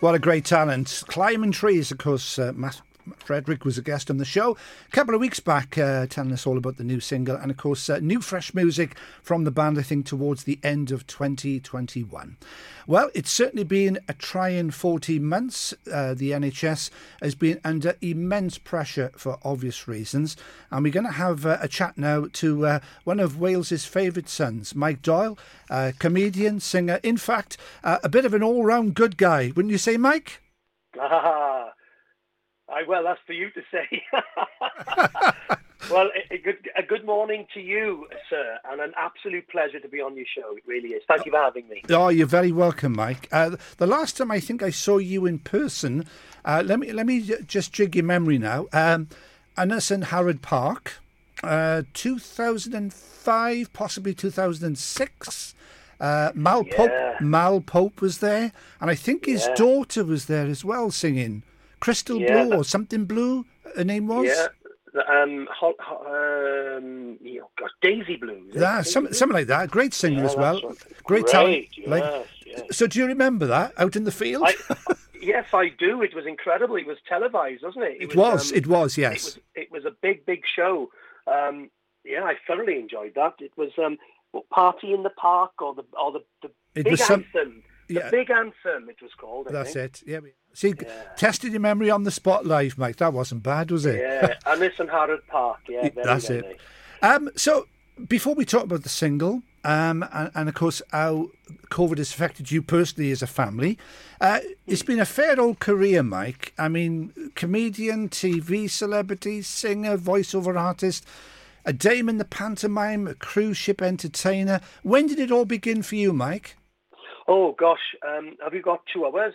What a great talent. Climbing trees, of course, uh, Matt Frederick was a guest on the show a couple of weeks back, uh, telling us all about the new single, and of course, uh, new fresh music from the band, I think, towards the end of 2021. Well, it's certainly been a trying 14 months. Uh, the NHS has been under immense pressure for obvious reasons, and we're going to have uh, a chat now to uh, one of Wales's favourite sons, Mike Doyle, comedian, singer, in fact, uh, a bit of an all round good guy, wouldn't you say, Mike? I, well, that's for you to say. well, a, a, good a good morning to you, sir, and an absolute pleasure to be on your show. It really is. Thank you for having me. Oh, you're very welcome, Mike. Uh, the last time I think I saw you in person, uh, let me let me just jig your memory now. Um, Ynysangharad Park, uh, 2005, possibly 2006. Uh, Mal yeah. Pope, Mal Pope was there, and I think his yeah. daughter was there as well, singing. Crystal yeah, Blue or something blue. Her name was. Yeah. Um, ho, ho, um, you know, gosh, Daisy Blue. Yeah, some, something like that. Great singer yeah, as well. Great, Great talent. Yes, like, yes. So, do you remember that out in the field? I, yes, I do. It was incredible. It was televised, wasn't it? It, it was. was um, it was. Yes. It was, it was, a big, big show. Um, yeah, I thoroughly enjoyed that. It was um, Party in the Park or the or the, the it big anthem. Some, the yeah. big anthem. It was called. I That's think. it. Yeah. See, yeah. tested your memory on the spot live, mate. That wasn't bad, was it? Yeah, Ynysangharad Park. Yeah, very, that's very it. Nice. Um, so before we talk about the single, um, and, and, of course how COVID has affected you personally as a family, uh, it's been a fair old career, Mike. I mean, comedian, TV celebrity, singer, voiceover artist, a dame in the pantomime, a cruise ship entertainer. When did it all begin for you, Mike? Oh gosh, um, have you got two hours?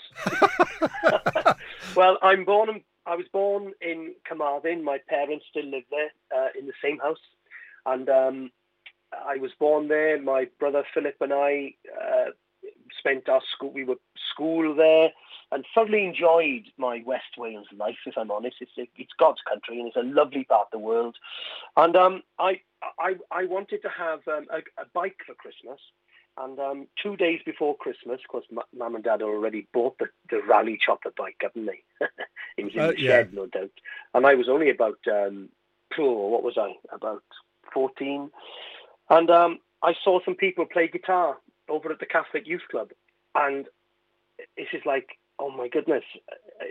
well, I'm born. I was born in Carmarthen. My parents still live there uh, in the same house, and um, I was born there. My brother Philip and I uh, spent our school. We were school there, and thoroughly enjoyed my West Wales life. If I'm honest, it's it's God's country, and it's a lovely part of the world. And um, I I I wanted to have um, a, a bike for Christmas. And um, two days before Christmas, of course, mum and dad had already bought the, the rally chopper bike, haven't they? it was in uh, the shed, yeah. no doubt. And I was only about, um, oh, what was I, about 14. And um, I saw some people play guitar over at the Catholic Youth Club. And this is like, oh my goodness,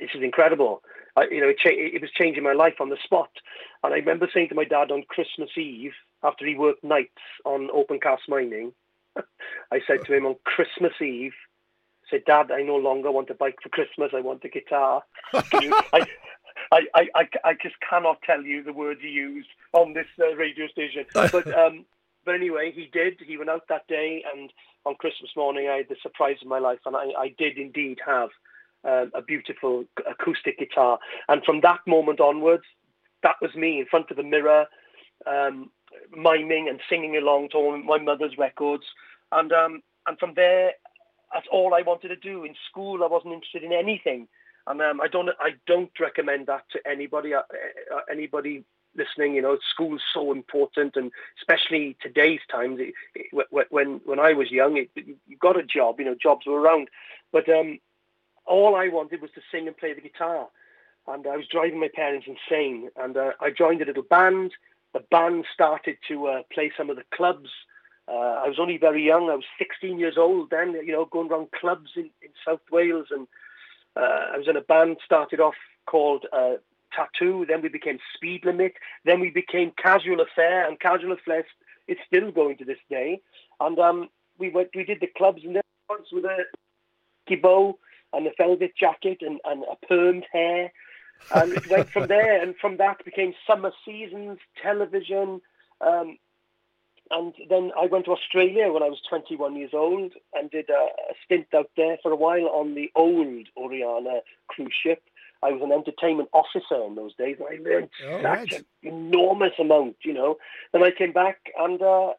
this is incredible. I, you know, it, cha- it was changing my life on the spot. And I remember saying to my dad on Christmas Eve, after he worked nights on open cast mining, I said to him on Christmas Eve, I said, Dad, I no longer want a bike for Christmas. I want a guitar. I, I, I, I just cannot tell you the words he used on this uh, radio station. But um, but anyway, he did. He went out that day, and on Christmas morning, I had the surprise of my life, and I, I did indeed have um, a beautiful acoustic guitar. And from that moment onwards, that was me in front of the mirror, um, miming and singing along to my mother's records. And um, and from there, that's all I wanted to do. In school, I wasn't interested in anything, and um, I don't I don't recommend that to anybody uh, uh, anybody listening. You know, school's so important, and especially today's times. It, it, when when I was young, it, you got a job. You know, jobs were around, but um, all I wanted was to sing and play the guitar. And I was driving my parents insane. And uh, I joined a little band the band started to uh, play some of the clubs. Uh, I was only very young. I was 16 years old then, you know, going around clubs in, in South Wales. And uh, I was in a band, started off called uh, Tattoo. Then we became Speed Limit. Then we became Casual Affair. And Casual Affair is still going to this day. And um, we went, we did the clubs and then with a bow and a velvet jacket and, and a permed hair and it went from there. And from that became summer seasons, television. Um, and then I went to Australia when I was 21 years old and did a, a stint out there for a while on the old Oriana cruise ship. I was an entertainment officer in those days, and I learned oh, such right. an enormous amount, you know. Then I came back, and uh,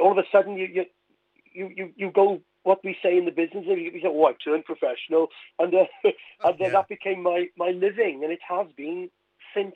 all of a sudden, you you you you go what we say in the business. We say, "Oh, I turned professional," and uh, and yeah. that became my my living, and it has been since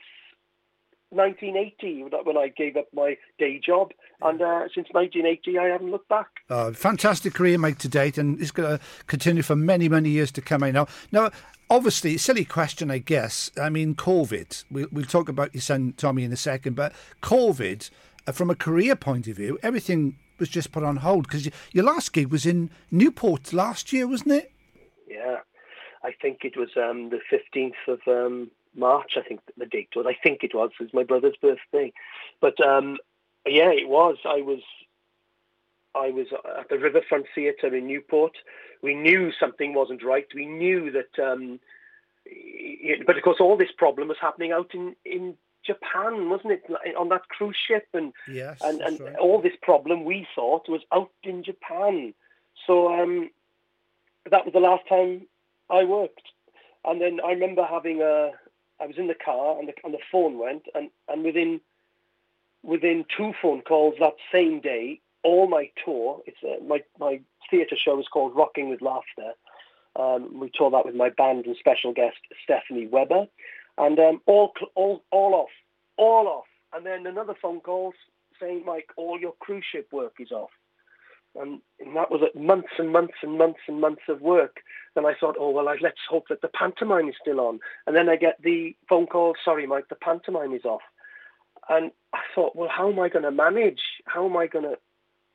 1980 when I gave up my day job, and uh, since 1980 I haven't looked back. Uh, fantastic career, Mike, to date, and it's going to continue for many, many years to come. I know. Now, obviously, silly question, I guess. I mean, COVID. We'll, we'll talk about your son Tommy in a second, but COVID, uh, from a career point of view, everything was just put on hold because your last gig was in Newport last year, wasn't it? Yeah, I think it was um, the 15th of um, March. I think the date was. I think it was. It was my brother's birthday, but um, yeah, it was. I was. I was at the Riverfront Theatre in Newport. We knew something wasn't right. We knew that, um, but of course, all this problem was happening out in, in Japan, wasn't it, on that cruise ship? And yes, and, and right. all this problem we thought was out in Japan. So um, that was the last time I worked. And then I remember having a, I was in the car and the, and the phone went, and, and within within two phone calls that same day, all my tour, it's a, my my theatre show is called Rocking with Laughter. Um, we toured that with my band and special guest Stephanie Weber and um, all all all off, all off. And then another phone call saying, Mike, all your cruise ship work is off. And, and that was months and months and months and months of work. Then I thought, oh well, I, let's hope that the pantomime is still on. And then I get the phone call, sorry, Mike, the pantomime is off. And I thought, well, how am I going to manage? How am I going to?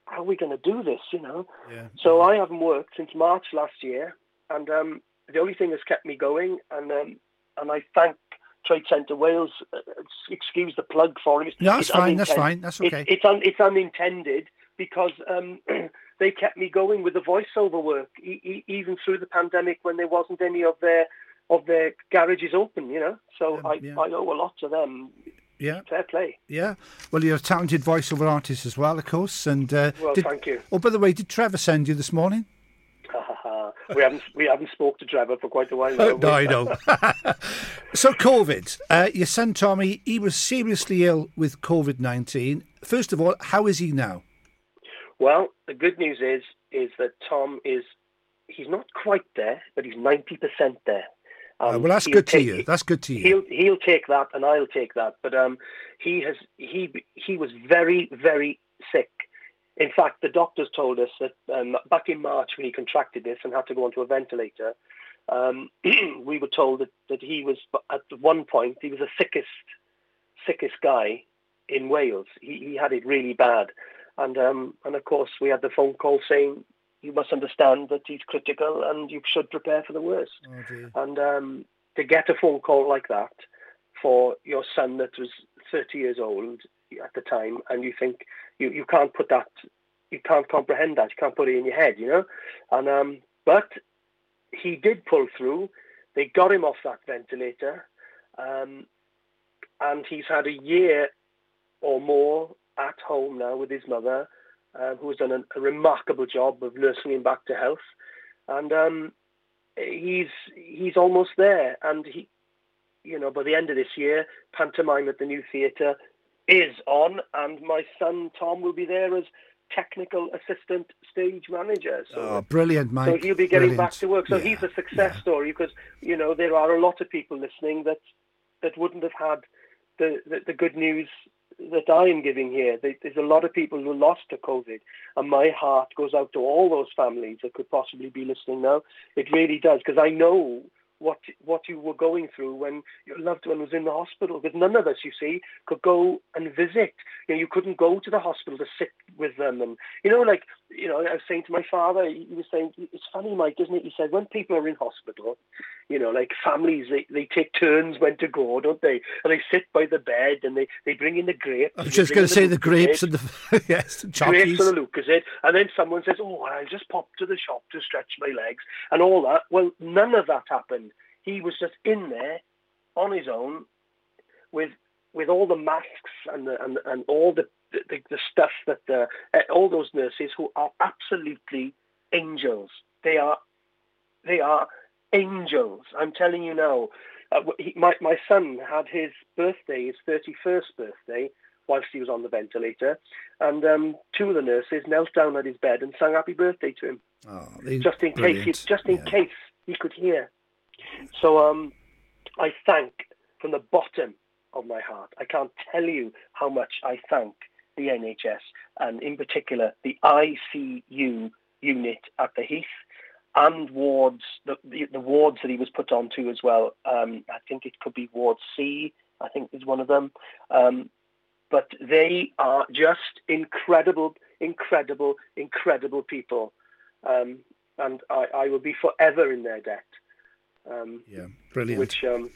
How are we going to do this? You know. Yeah. So I haven't worked since March last year, and um, the only thing that's kept me going, and um, and I thank Trade Centre Wales. Uh, excuse the plug for it. No, that's fine. That's fine. That's okay. It's it's, un, it's unintended because um, they kept me going with the voiceover work, e- e- even through the pandemic when there wasn't any of their of their garages open. You know, so Um, I yeah. I owe a lot to them. Yeah, Fair play. yeah. Well, you're a talented voiceover artist as well, of course. And uh, Well, did, thank you. oh, by the way, did Trevor send you this morning? We haven't we haven't spoke to Trevor for quite a while now. no, I know. so, COVID. Uh, your son Tommy, he was seriously ill with COVID nineteen. First of all, how is he now? Well, the good news is is that Tom is he's not quite there, but he's ninety percent there. Uh, Um, well, that's good to you. That's good to you. He'll he'll take that, and I'll take that. But um, he has he he was very very sick. In fact, the doctors told us that um, back in March when he contracted this and had to go onto a ventilator, um, we were told that, that he was at one point he was the sickest sickest guy in Wales. He, he had it really bad, and um, and of course we had the phone call saying you must understand that he's critical and you should prepare for the worst. Oh. And um, to get a phone call like that for your son that was 30 years old at the time, and you think you, you can't put that, you can't comprehend that, you can't put it in your head, you know. And um, but he did pull through. They got him off that ventilator, um, and he's had a year or more at home now with his mother, uh, who has done a, a remarkable job of nursing him back to health. And um, he's he's almost there, and he, you know, by the end of this year, pantomime at the new theatre is on, and my son Tom will be there as technical assistant stage manager. So, Oh, brilliant, Mike. so he'll be getting Brilliant. back to work. So Yeah, he's a success yeah. story because you know there are a lot of people listening that that wouldn't have had the the, the good news that I am giving here. There's a lot of people who lost to COVID, and my heart goes out to all those families that could possibly be listening now. It really does because I know what what you were going through when your loved one was in the hospital. Because none of us, you see, could go and visit. You know, you couldn't go to the hospital to sit with them, and you know, like you know, I was saying to my father, he was saying, it's funny, Mike, isn't it? He said when people are in hospital, you know, like families, they, they take turns when to go, don't they? And they sit by the bed and they, they bring in the grapes. I was just going to say the grapes and the yes, the grapes and the Lucozade, and then someone says, "Oh, I'll just pop to the shop to stretch my legs," and all that. Well, none of that happened. He was just in there on his own with with all the masks and the, and and all the the, the stuff that the, uh, all those nurses who are absolutely angels. They are they are angels. I'm telling you now. Uh, he, my my son had his birthday, his 31st birthday, whilst he was on the ventilator, and um, two of the nurses knelt down at his bed and sang happy birthday to him, Oh, just in case, he, just in Yeah. case he could hear. So um, I thank from the bottom of my heart. I can't tell you how much I thank the NHS and in particular the ICU unit at the Heath and wards, the, the, wards that he was put onto as well. Um, I think it could be Ward C, I think is one of them. Um, but they are just incredible, incredible, incredible people. Um, and I, I will be forever in their debt. Um, yeah, brilliant. Which, um,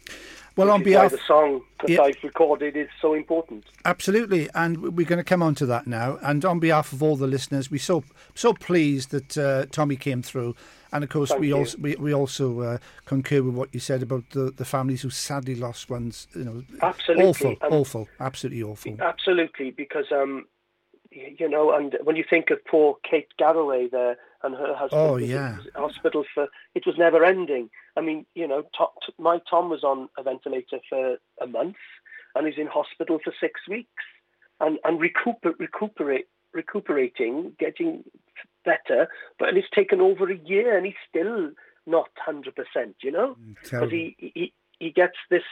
well, on behalf of the song that yeah, I've recorded is so important. Absolutely, and we're going to come on to that now. And on behalf of all the listeners, we're so so pleased that uh, Tommy came through. And of course, Thank we you. also we, we also uh, concur with what you said about the, the families who sadly lost ones. You know, absolutely awful, awful, absolutely awful. Absolutely, because um, you know, and when you think of poor Kate Garraway there and her husband oh, was yeah. in hospital for, it was never ending. I mean, you know, my Tom was on a ventilator for a month and he's in hospital for six weeks and, and recuper, recuperate, recuperating, getting better, but it's taken over a year and he's still not 100%, you know? Because mm, he, he, he gets this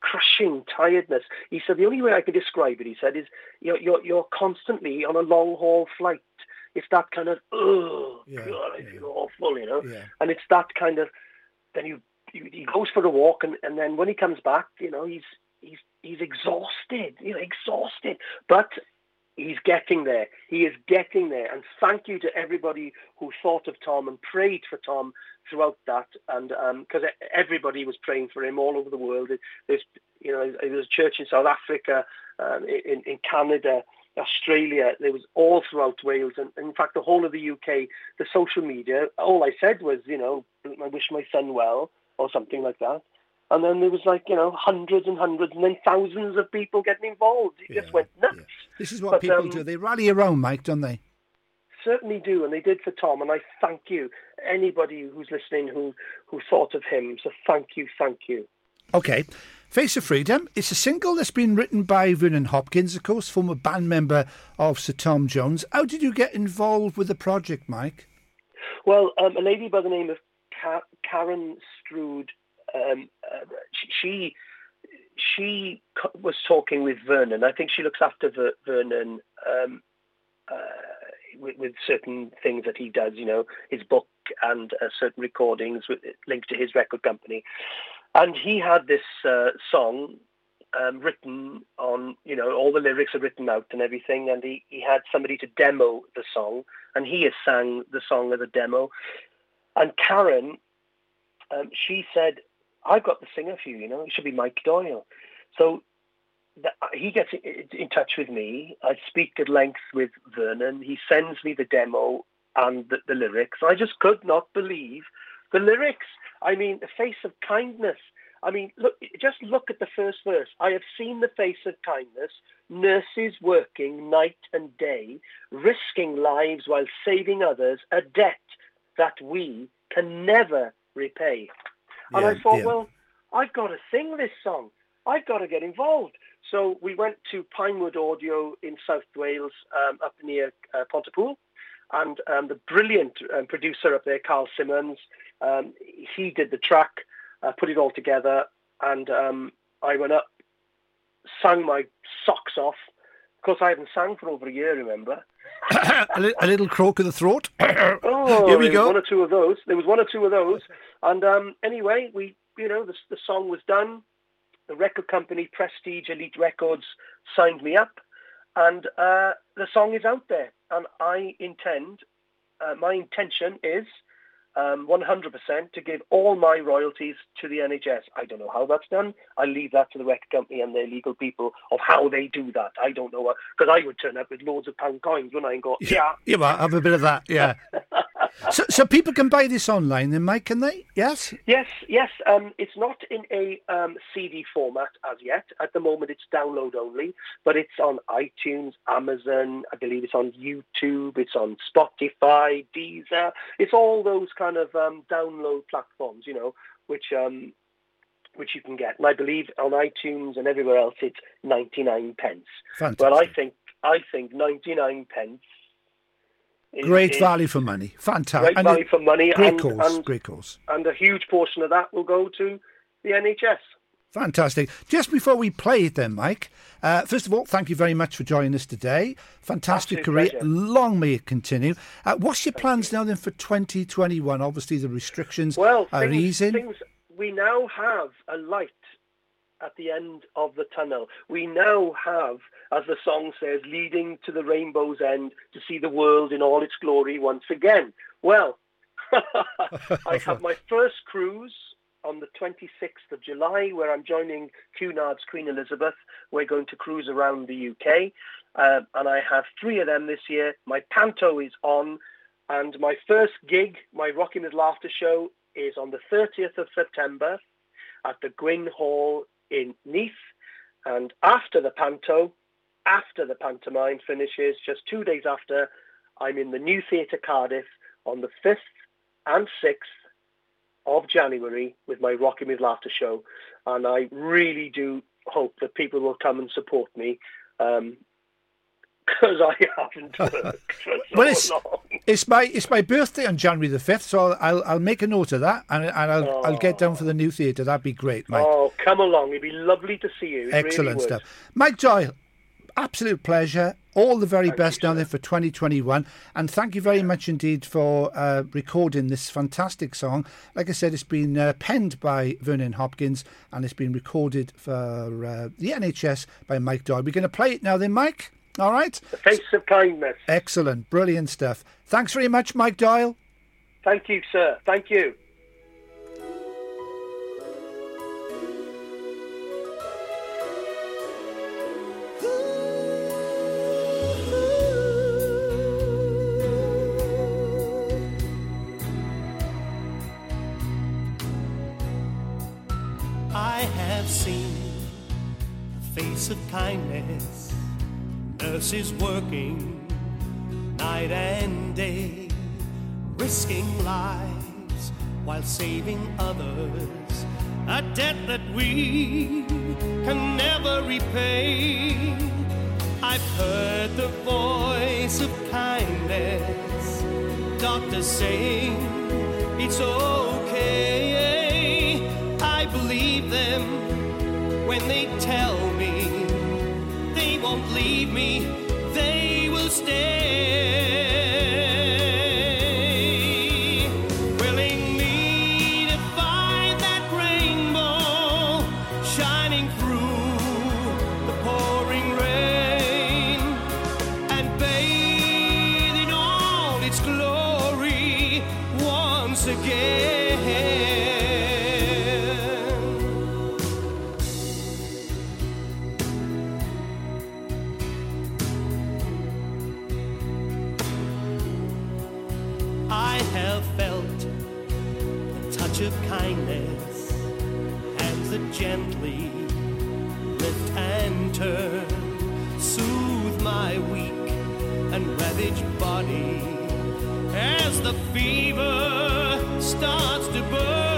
crushing tiredness. He said the only way I can describe it, he said, is you're you're, you're constantly on a long haul flight. It's that kind of oh yeah, god, I feel awful, you know. Yeah. And it's that kind of then you, you he goes for a walk and, and then when he comes back, you know, he's he's he's exhausted, you know, exhausted. But he's getting there. He is getting there. And thank you to everybody who thought of Tom and prayed for Tom throughout that. And because um, everybody was praying for him all over the world. There's, you know, there was a church in South Africa, um, in, in Canada, Australia. There was all throughout Wales, and, and in fact, the whole of the UK. The social media. All I said was, you know, I wish my son well, or something like that. And then there was like, you know, hundreds and hundreds and then thousands of people getting involved. It yeah, just went nuts. Yeah. This is what but, people um, do. They rally around, Mike, don't they? Certainly do, and they did for Tom, and I thank you. Anybody who's listening who, who thought of him, so thank you, thank you. Okay. Face of Freedom, it's a single that's been written by Vernon Hopkins, of course, former band member of Sir Tom Jones. How did you get involved with the project, Mike? Well, um, a lady by the name of Karen Strood um, uh, she she was talking with Vernon. I think she looks after Ver- Vernon um, uh, with, with, certain things that he does. You know, his book and uh, certain recordings with, linked to his record company. And he had this uh, song um, written on, you know, all the lyrics are written out and everything, and he, he had somebody to demo the song, and he has sang the song as a demo. And Karen, um, she said, I've got the singer for you, you know, it should be Mike Doyle. So the, he gets in, touch with me. I speak at length with Vernon. He sends me the demo and the, the lyrics. I just could not believe the lyrics. I mean, the face of kindness. I mean, look, just look at the first verse. I have seen the face of kindness, nurses working night and day, risking lives while saving others, a debt that we can never repay. And yeah, I thought, yeah. well, I've got to sing this song. I've got to get involved. So we went to Pinewood Audio in South Wales, um, up near uh, Pontypool, and um, the brilliant um, producer up there, Carl Simmons, um, he did the track, uh, put it all together, and um, I went up, sang my socks off. Of course, I hadn't sang for over a year, remember? a, li- a, little croak in the throat. oh, here we go. One or two of those. There was one or two of those, and um, anyway, we, you know, the, the song was done. The record company, Prestige Elite Records, signed me up, and uh, the song is out there. And I intend, uh, my intention is um, 100% to give all my royalties to the NHS. I don't know how that's done. I leave that to the record company and their legal people of how they do that. I don't know because I would turn up with loads of pound coins when I go, yeah, yeah, well, have a bit of that, yeah. so, so people can buy this online, then, Mike, can they? Yes. Yes, yes. Um, it's not in a um, CD format as yet. At the moment, it's download only, but it's on iTunes, Amazon. I believe it's on YouTube. It's on Spotify, Deezer. It's all those kind of um, download platforms, you know, which um, which you can get. And I believe on iTunes and everywhere else, it's ninety nine pence. Fantastic. Well, I think I think ninety nine pence Great value for money. Fantastic. Great and value for money. Great and, cause. And, great cause. And a huge portion of that will go to the NHS. Fantastic. Just before we play it, then, Mike. Uh, first of all, thank you very much for joining us today. Fantastic Absolute career. pleasure. Long may it continue. Uh, what's your plans now then for 2021? Obviously, the restrictions Well, are things, easing. things, we now have a light at the end of the tunnel. We now have, as the song says, leading to the rainbow's end to see the world in all its glory once again. Well, I have my first cruise on the 26th of July where I'm joining Cunard's Queen Elizabeth. We're going to cruise around the UK. Uh, and I have three of them this year. My panto is on. And my first gig, my Rocking with Laughter show, is on the 30th of September at the Gwyn Hall in Neath. And after the panto, after the pantomime finishes, just two days after, I'm in the New Theatre Cardiff on the 5th and 6th of January with my Rocking with Laughter show. And I really do hope that people will come and support me um, because I haven't worked for so Well, it's- long. It's my it's my birthday on January the fifth, so I'll I'll make a note of that, and, and I'll I'll get down for the new theatre. That'd be great, Mike. Oh, come along. It'd be lovely to see you. It really Excellent would. stuff, Mike Doyle. Absolute pleasure. All the very Thank best down sir. there for 2021, and thank you very much indeed for uh, recording this fantastic song. Like I said, it's been uh, penned by Vernon Hopkins, and it's been recorded for uh, the NHS by Mike Doyle. We're going to play it now, then, Mike. All right. The face of kindness. Excellent, brilliant stuff. Thanks very much, Mike Doyle. Thank you, sir. Thank you. I have seen the face of kindness, nurses working night and day, risking lives while saving others, a debt that we can never repay. I've heard the voice of kindness, doctors saying it's okay. I believe them when they tell me leave me, they will stay. Touch of kindness, hands that gently lift and turn, soothe my weak and ravaged body as the fever starts to burn.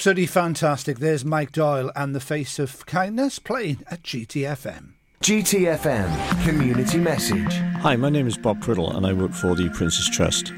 Absolutely fantastic. There's Mike Doyle and the Face of Kindness playing at GTFM. GTFM Community Message. Hi, my name is Bob Priddle and I work for the Prince's Trust.